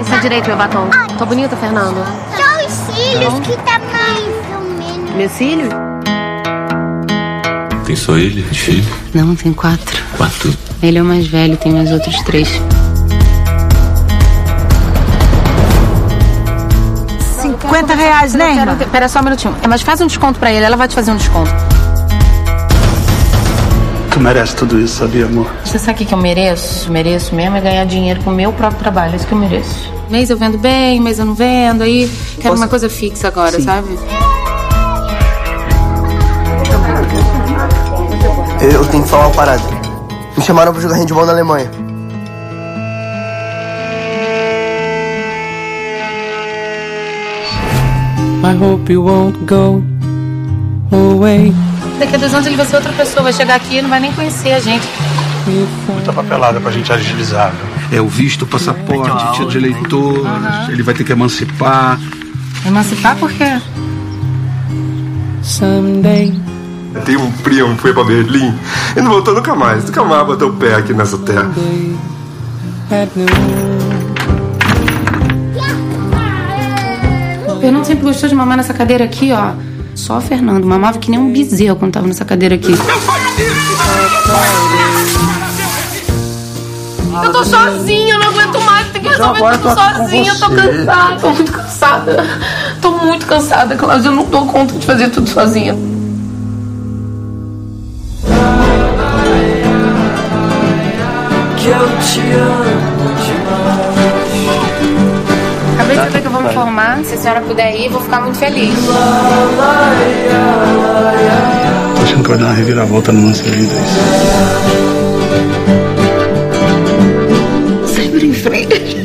Esse é direito, meu batom. Tô bonita, Fernando? Só os cílios que tá mais ou menos. Meu cílio? Tem só ele de filho? Não, tem quatro. Quatro. Ele é o mais velho, tem mais outros três. 50 reais, né, Pera, irmã? pera só um minutinho. É, mas faz um desconto pra ele, ela vai te fazer um desconto. Tu merece tudo isso, sabia, amor? Você sabe o que eu mereço? Mereço mesmo é ganhar dinheiro com o meu próprio trabalho. É isso que eu mereço. Mês eu vendo bem, mês eu não vendo. Aí quero uma coisa fixa agora, sabe? Eu tenho que falar uma parada. Me chamaram pra jogar handball na Alemanha. I hope you won't go away. Daqui a dois anos ele vai ser outra pessoa, vai chegar aqui e não vai nem conhecer a gente. Muita papelada pra gente agilizar. É o visto, o passaporte, título de eleitor, ele vai ter que emancipar. Emancipar por quê? Someday. Tem um primo que foi pra Berlim e não voltou nunca mais. Nunca mais botou o pé aqui nessa terra. At noon. O Fernando sempre gostou de mamar nessa cadeira aqui, ó. Só o Fernando. Mamava que nem um bezerro quando tava nessa cadeira aqui. Eu tô sozinha, eu não aguento mais. Tem que resolver tudo sozinha. Eu tô cansada, tô muito cansada. Tô muito cansada, Cláudia. Eu não dou conta de fazer tudo sozinha. Que eu te amo me formar. Se a senhora puder ir, vou ficar muito feliz. Tô achando que vai dar uma reviravolta na nossa vida. Isso. Sempre em frente.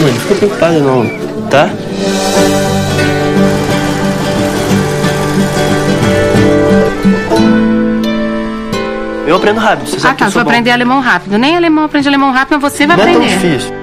Mãe, não fica preocupada não, tá? Eu aprendo rápido, você sabe Ah, que tá. eu sou vai bom. aprender alemão rápido. Nem alemão aprende alemão rápido, mas você vai Não é tão aprender. difícil.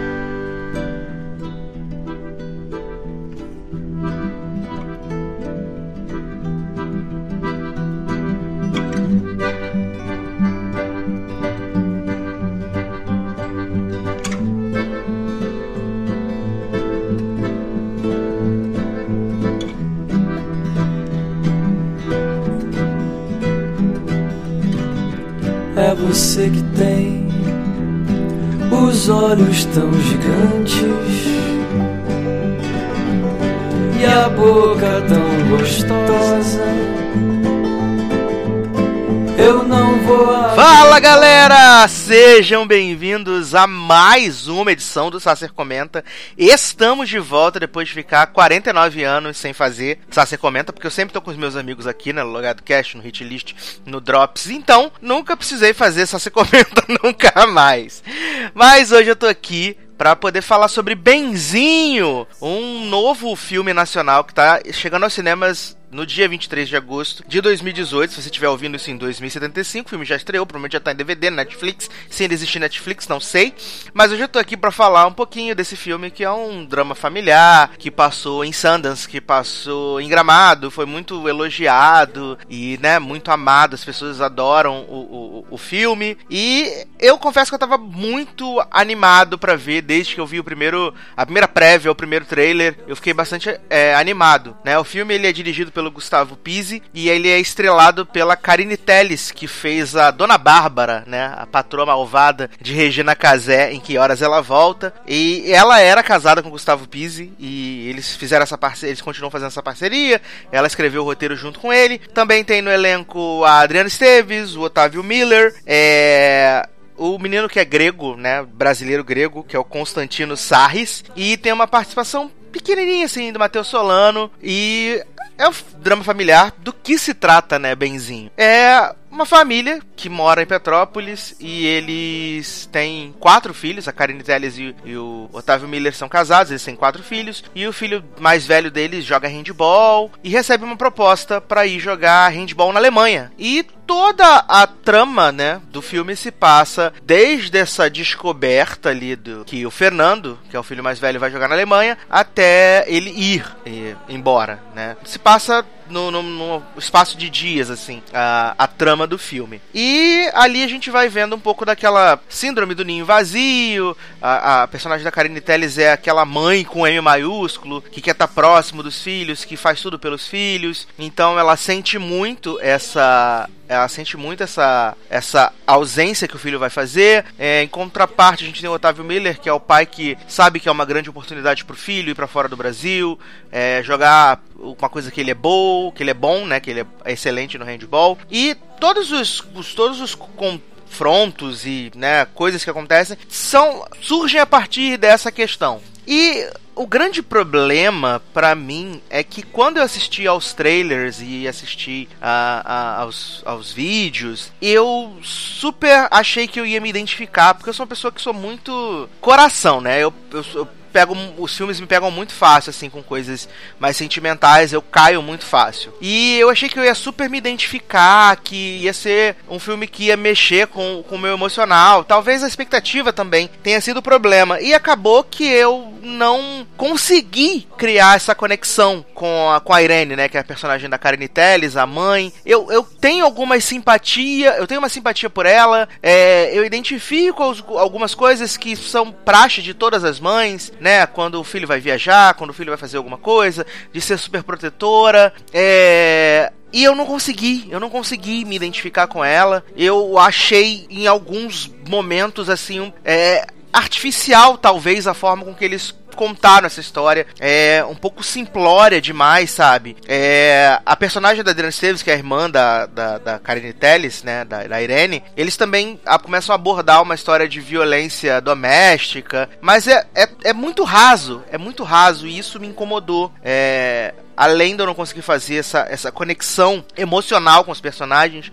Você que tem os olhos tão gigantes e a boca tão gostosa. Eu não vou. Fala galera! Sejam bem-vindos a mais uma edição do Sacer Comenta. Estamos de volta depois de ficar 49 anos sem fazer Sacer Comenta, porque eu sempre tô com os meus amigos aqui, né, no Logado Cast, no Hitlist, no Drops. Então, nunca precisei fazer Sacer Comenta nunca mais. Mas hoje eu tô aqui para poder falar sobre Benzinho, um novo filme nacional que tá chegando aos cinemas no dia 23 de agosto de 2018. Se você estiver ouvindo isso em 2075, o filme já estreou, provavelmente já tá em DVD, Netflix. Se ainda existe Netflix, não sei. Mas eu tô aqui para falar um pouquinho desse filme que é um drama familiar, que passou em Sundance, que passou em Gramado, foi muito elogiado e, né, muito amado. As pessoas adoram o, o, o filme. E eu confesso que eu tava muito animado para ver desde que eu vi o primeiro, a primeira prévia, o primeiro trailer. Eu fiquei bastante é, animado, né? O filme ele é dirigido pelo Gustavo Pizzi e ele é estrelado pela Karine Telles, que fez a Dona Bárbara, né? A patroa malvada de Regina Casé, em Que Horas Ela Volta. E ela era casada com Gustavo Pizzi e eles fizeram essa parceria, eles continuam fazendo essa parceria. Ela escreveu o roteiro junto com ele. Também tem no elenco a Adriana Esteves, o Otávio Miller, é o menino que é grego, né, brasileiro grego, que é o Constantino Sarris, e tem uma participação pequenininha assim do Matheus Solano e é um drama familiar do que se trata, né, Benzinho? É uma família que mora em Petrópolis e eles têm quatro filhos, a Karine Telles e, e o Otávio Miller são casados, eles têm quatro filhos, e o filho mais velho deles joga handball e recebe uma proposta para ir jogar handball na Alemanha. E toda a trama, né, do filme se passa desde essa descoberta ali do que o Fernando, que é o filho mais velho, vai jogar na Alemanha, até ele ir e, embora, né? Se passa no, no, no, espaço de dias, assim, a, a trama do filme. E ali a gente vai vendo um pouco daquela síndrome do ninho vazio. A, a personagem da Karine Telles é aquela mãe com M maiúsculo, que quer estar tá próximo dos filhos, que faz tudo pelos filhos. Então ela sente muito essa ela sente muito essa, essa ausência que o filho vai fazer. É, em contraparte, a gente tem o Otávio Miller, que é o pai que sabe que é uma grande oportunidade para o filho ir para fora do Brasil, é, jogar uma coisa que ele é bom, que ele é bom, né? Que ele é excelente no handball. E todos os, os todos os confrontos e né, coisas que acontecem são surgem a partir dessa questão. E o grande problema para mim é que quando eu assisti aos trailers e assisti a, a, aos, aos vídeos, eu super achei que eu ia me identificar, porque eu sou uma pessoa que sou muito coração, né? Eu, eu, eu pego os filmes me pegam muito fácil assim com coisas mais sentimentais, eu caio muito fácil. E eu achei que eu ia super me identificar, que ia ser um filme que ia mexer com, com o meu emocional. Talvez a expectativa também tenha sido o problema. E acabou que eu não consegui criar essa conexão com a, com a Irene, né, que é a personagem da Karen Telles, a mãe. Eu, eu tenho alguma simpatia, eu tenho uma simpatia por ela, é, eu identifico algumas coisas que são praxe de todas as mães, né? Quando o filho vai viajar, quando o filho vai fazer alguma coisa, de ser super protetora. É. E eu não consegui, eu não consegui me identificar com ela. Eu achei em alguns momentos assim, é, artificial talvez a forma com que eles contaram essa história. É um pouco simplória demais, sabe? É, a personagem da Adriana Esteves, que é a irmã da, da, da Karine Telles, né? Da, da Irene, eles também a, começam a abordar uma história de violência doméstica, mas é, é, é muito raso, é muito raso e isso me incomodou. É, além de eu não conseguir fazer essa, essa conexão emocional com os personagens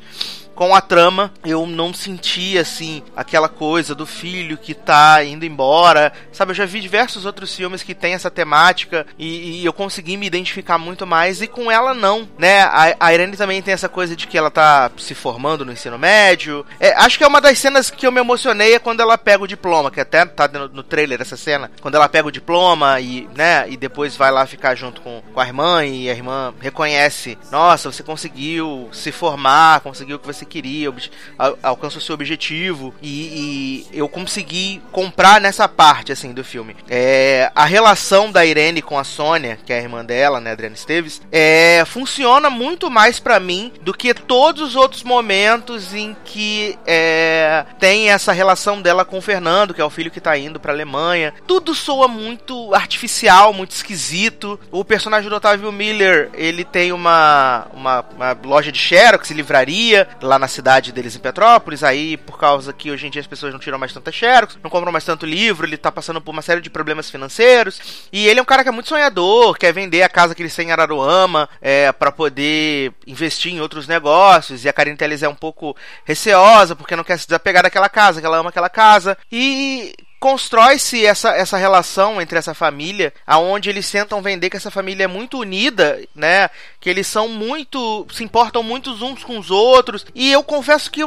com a trama, eu não senti assim aquela coisa do filho que tá indo embora. Sabe, eu já vi diversos outros filmes que tem essa temática e, e eu consegui me identificar muito mais e com ela não, né? A, a Irene também tem essa coisa de que ela tá se formando no ensino médio. É, acho que é uma das cenas que eu me emocionei é quando ela pega o diploma, que até tá no, no trailer essa cena, quando ela pega o diploma e, né, e depois vai lá ficar junto com, com a irmã e a irmã reconhece, nossa, você conseguiu se formar, conseguiu o que você queria, al alcançou seu objetivo e, e, eu consegui comprar nessa parte assim do filme. É, a relação da Irene com a Sônia, que é a irmã dela, né, Adriana Esteves, é, funciona muito mais para mim do que todos os outros momentos em que é, tem essa relação dela com o Fernando, que é o filho que tá indo pra Alemanha. Tudo soa muito artificial, muito esquisito. O personagem do Otávio Miller, ele tem uma, uma, uma loja de Xerox, livraria, lá na cidade deles em Petrópolis, aí por causa que hoje em dia as pessoas não tiram mais tanta xerox, não compram mais tanto livro, ele tá passando por uma série de problemas financeiros, e ele é um cara que é muito sonhador, quer vender a casa que ele tem em Araruama é, para poder investir em outros negócios, e a Karen Telles é um pouco receosa, porque não quer se desapegar daquela casa, que ela ama aquela casa, e constrói-se essa, essa relação entre essa família, aonde eles tentam vender que essa família é muito unida, né? Que eles são muito. se importam muito uns com os outros. E eu confesso que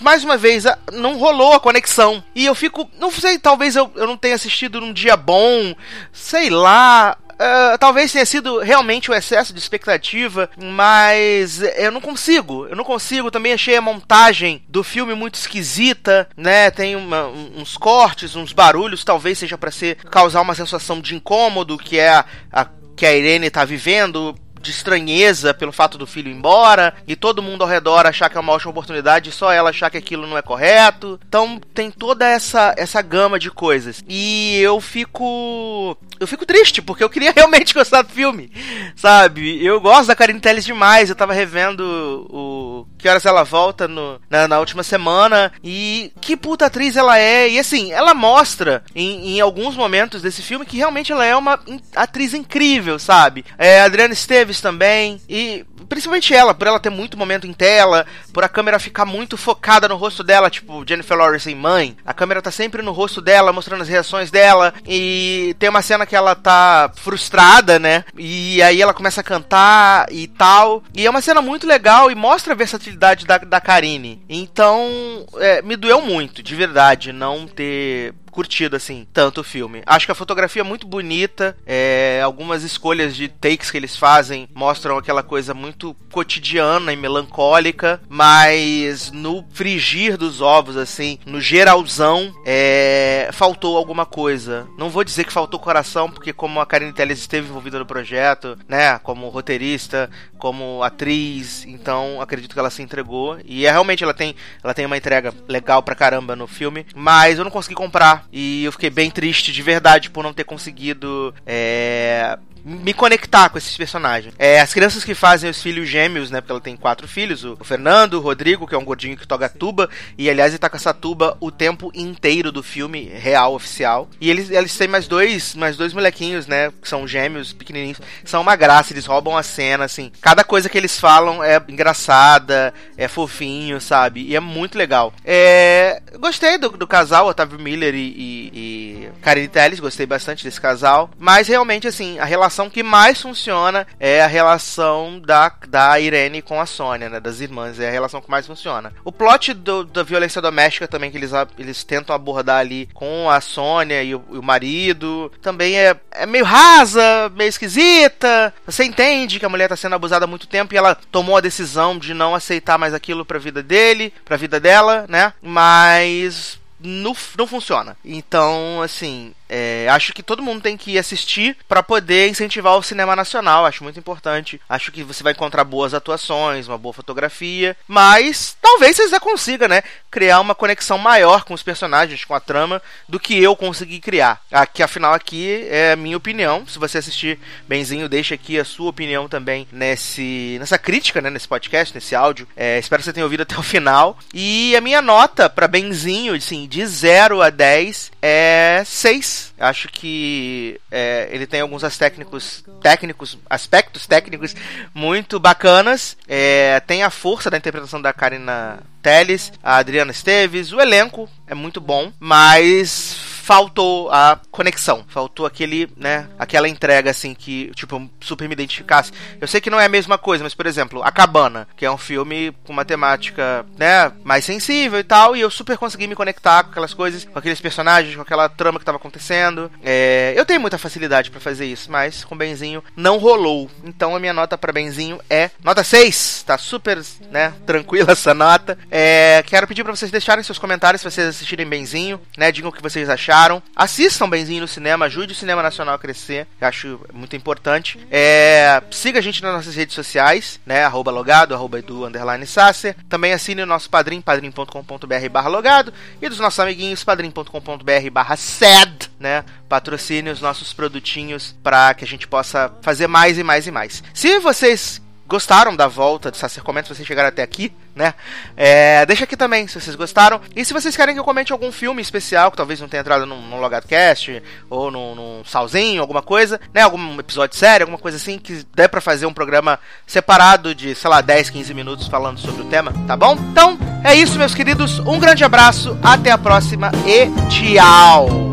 mais uma vez, não rolou a conexão. E eu fico. Não sei, talvez eu, eu não tenha assistido num dia bom. Sei lá. Uh, talvez tenha sido realmente o excesso de expectativa, mas eu não consigo. Eu não consigo. Também achei a montagem do filme muito esquisita, né? Tem uma, uns cortes, uns barulhos, talvez seja para ser causar uma sensação de incômodo que é a, a que a Irene tá vivendo de estranheza pelo fato do filho ir embora e todo mundo ao redor achar que é uma ótima oportunidade e só ela achar que aquilo não é correto. Então tem toda essa essa gama de coisas. E eu fico eu fico triste porque eu queria realmente gostar do filme. Sabe? Eu gosto da Karine Telles demais. Eu tava revendo o Que horas ela volta no, na, na última semana e que puta atriz ela é. E assim, ela mostra em, em alguns momentos desse filme que realmente ela é uma atriz incrível, sabe? É, Adriana Esteves também. E principalmente ela, por ela ter muito momento em tela, por a câmera ficar muito focada no rosto dela, tipo Jennifer Lawrence em Mãe. A câmera tá sempre no rosto dela, mostrando as reações dela. E tem uma cena que ela tá frustrada, né? E aí ela começa a cantar e tal. E é uma cena muito legal e mostra a versatilidade da, da Karine. Então, é, me doeu muito, de verdade, não ter curtido, assim, tanto o filme. Acho que a fotografia é muito bonita, é, algumas escolhas de takes que eles fazem mostram aquela coisa muito cotidiana e melancólica, mas no frigir dos ovos, assim, no geralzão, é, faltou alguma coisa. Não vou dizer que faltou coração, porque como a Karine Telles esteve envolvida no projeto, né, como roteirista, como atriz, então acredito que ela se entregou e é, realmente ela tem, ela tem uma entrega legal pra caramba no filme, mas eu não consegui comprar e eu fiquei bem triste de verdade por não ter conseguido é, me conectar com esses personagens. É, as crianças que fazem os filhos gêmeos, né? Porque ela tem quatro filhos: o Fernando, o Rodrigo, que é um gordinho que toca tuba, e aliás ele tá com essa tuba o tempo inteiro do filme real, oficial. E eles, eles têm mais dois, mais dois molequinhos, né? Que são gêmeos, pequenininhos. São uma graça, eles roubam a cena, assim. Cada coisa que eles falam é engraçada, é fofinho, sabe? E é muito legal. É, gostei do, do casal, Otávio Miller e, e, e Karine Telles, gostei bastante desse casal. Mas realmente, assim, a relação relação que mais funciona é a relação da, da Irene com a Sônia, né? Das irmãs. É a relação que mais funciona. O plot do, da violência doméstica também que eles, eles tentam abordar ali com a Sônia e o, e o marido também é, é meio rasa, meio esquisita. Você entende que a mulher tá sendo abusada há muito tempo e ela tomou a decisão de não aceitar mais aquilo pra vida dele, pra vida dela, né? Mas não, não funciona. Então, assim, é, acho que todo mundo tem que assistir para poder incentivar o cinema nacional. Acho muito importante. Acho que você vai encontrar boas atuações, uma boa fotografia. Mas talvez você já consiga, né? Criar uma conexão maior com os personagens, com a trama, do que eu consegui criar. Aqui, afinal, aqui é a minha opinião. Se você assistir Benzinho, deixa aqui a sua opinião também nesse, nessa crítica, né? Nesse podcast, nesse áudio. É, espero que você tenha ouvido até o final. E a minha nota para Benzinho, assim, de 0 a 10 é 6 Acho que é, ele tem alguns técnicos, técnicos, aspectos técnicos muito bacanas. É, tem a força da interpretação da Karina Telles, a Adriana Esteves, o elenco é muito bom, mas faltou a conexão, faltou aquele, né, aquela entrega assim que, tipo, super me identificasse. Eu sei que não é a mesma coisa, mas por exemplo, A Cabana, que é um filme com uma temática, né, mais sensível e tal, e eu super consegui me conectar com aquelas coisas, com aqueles personagens, com aquela trama que tava acontecendo. É, eu tenho muita facilidade para fazer isso, mas com Benzinho não rolou. Então a minha nota para Benzinho é nota 6. Tá super, né, tranquila essa nota. É, quero pedir para vocês deixarem seus comentários se vocês assistirem Benzinho, né, digam o que vocês acharam Assistam Benzinho no cinema, ajude o cinema nacional a crescer, que acho muito importante. É, siga a gente nas nossas redes sociais, né? Arroba logado, arroba edu, underline sacer. Também assine o nosso padrim, padrim.com.br barra logado. E dos nossos amiguinhos, padrim.com.br barra sed, né? Patrocine os nossos produtinhos para que a gente possa fazer mais e mais e mais. Se vocês gostaram da volta de Sacer Comenta, se vocês chegaram até aqui, né? É, deixa aqui também se vocês gostaram. E se vocês querem que eu comente algum filme especial, que talvez não tenha entrado num, num Logadcast, ou num, num Salzinho, alguma coisa, né? Algum episódio sério, alguma coisa assim, que der pra fazer um programa separado de, sei lá, 10, 15 minutos falando sobre o tema, tá bom? Então, é isso, meus queridos. Um grande abraço, até a próxima e tchau!